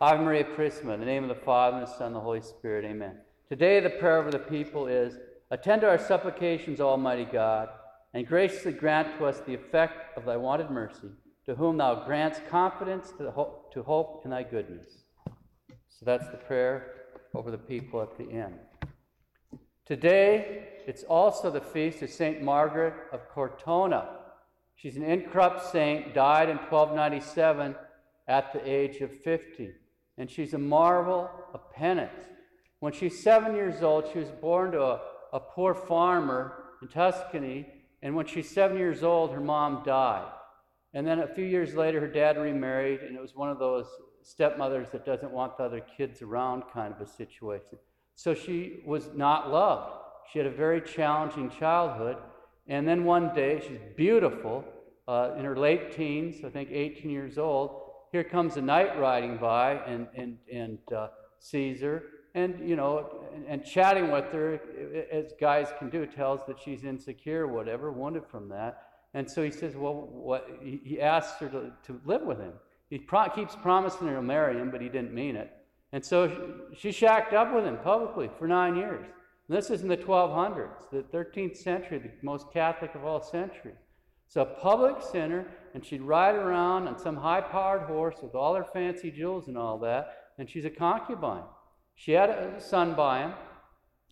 Ave Maria Purissima, in the name of the Father, and the Son, and the Holy Spirit, amen. Today, the prayer of the people is Attend to our supplications, Almighty God, and graciously grant to us the effect of thy wanted mercy, to whom thou grants confidence to, hope, to hope in thy goodness. So that's the prayer over the people at the end. Today, it's also the feast of St. Margaret of Cortona. She's an incorrupt saint, died in 1297 at the age of 50 and she's a marvel of penance. When she's seven years old, she was born to a, a poor farmer in Tuscany, and when she's seven years old, her mom died. And then a few years later, her dad remarried, and it was one of those stepmothers that doesn't want the other kids around kind of a situation. So she was not loved. She had a very challenging childhood. And then one day, she's beautiful, uh, in her late teens, I think 18 years old, here comes a knight riding by and, and, and uh, sees her and, you know, and, and, chatting with her, as guys can do, tells that she's insecure, whatever, wounded from that. And so he says, well, what, he asks her to, to live with him. He pro- keeps promising her to marry him, but he didn't mean it. And so she, she shacked up with him publicly for nine years. And this is in the 1200s, the 13th century, the most Catholic of all centuries. So a public center, and she'd ride around on some high-powered horse with all her fancy jewels and all that, and she's a concubine. She had a son by him,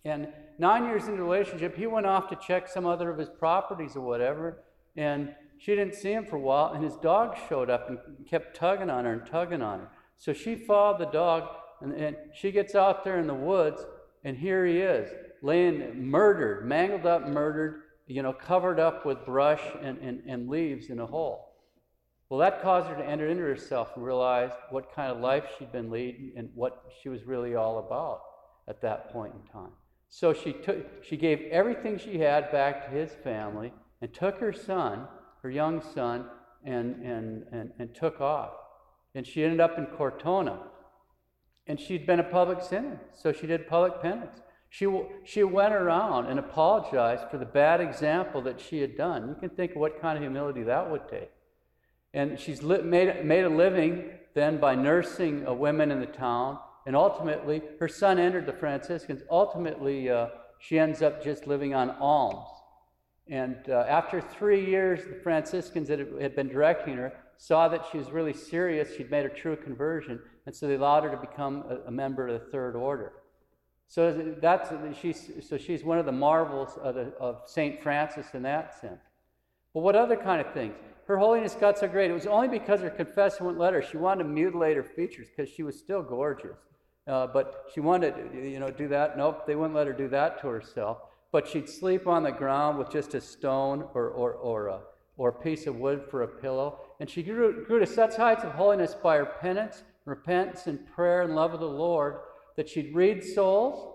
and nine years into the relationship, he went off to check some other of his properties or whatever, and she didn't see him for a while, and his dog showed up and kept tugging on her and tugging on her. So she followed the dog, and, and she gets out there in the woods, and here he is, laying murdered, mangled up, murdered, you know, covered up with brush and, and, and leaves in a hole. Well, that caused her to enter into herself and realize what kind of life she'd been leading and what she was really all about at that point in time. So she took she gave everything she had back to his family and took her son, her young son, and and and, and took off. And she ended up in Cortona. And she'd been a public sinner, so she did public penance. She, she went around and apologized for the bad example that she had done. You can think of what kind of humility that would take. And she's li- made, made a living then by nursing uh, women in the town. And ultimately, her son entered the Franciscans. Ultimately, uh, she ends up just living on alms. And uh, after three years, the Franciscans that had been directing her saw that she was really serious. She'd made a true conversion. And so they allowed her to become a, a member of the Third Order. So that's she's so she's one of the marvels of, the, of Saint Francis in that sense. But what other kind of things? Her holiness got so great. It was only because her confessor wouldn't let her. She wanted to mutilate her features because she was still gorgeous. Uh, but she wanted to, you know, do that. Nope, they wouldn't let her do that to herself. But she'd sleep on the ground with just a stone or, or, or, a, or a piece of wood for a pillow. And she grew, grew to such heights of holiness by her penance, repentance, and prayer and love of the Lord that she'd read souls.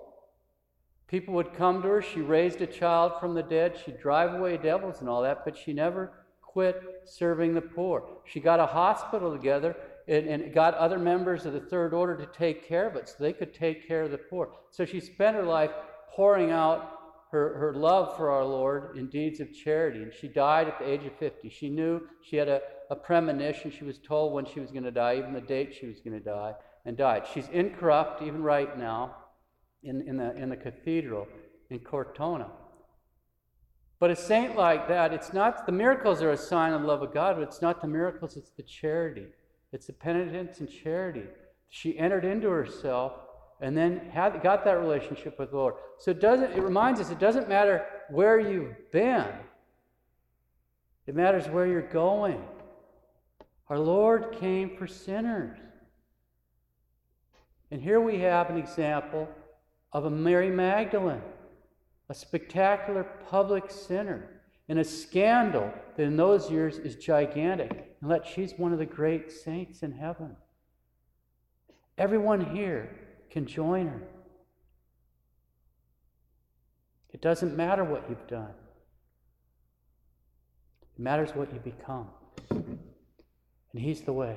People would come to her. She raised a child from the dead. She'd drive away devils and all that, but she never quit serving the poor. She got a hospital together and, and, got other members of the third order to take care of it so they could take care of the poor. So she spent her life pouring out her, her love for our Lord in deeds of charity. And she died at the age of 50. She knew she had a, a premonition. She was told when she was going to die, even the date she was going to die and died. She's incorrupt even right now in, in, the, in the cathedral in Cortona. But a saint like that, it's not the miracles are a sign of the love of God, but it's not the miracles, it's the charity. It's the penitence and charity. She entered into herself and then had, got that relationship with the Lord. So it doesn't it reminds us it doesn't matter where you've been. It matters where you're going. Our Lord came for sinners. And here we have an example of a Mary Magdalene, a spectacular public sinner, and a scandal that in those years is gigantic, and that she's one of the great saints in heaven. Everyone here can join her. It doesn't matter what you've done. It matters what you become. And He's the way.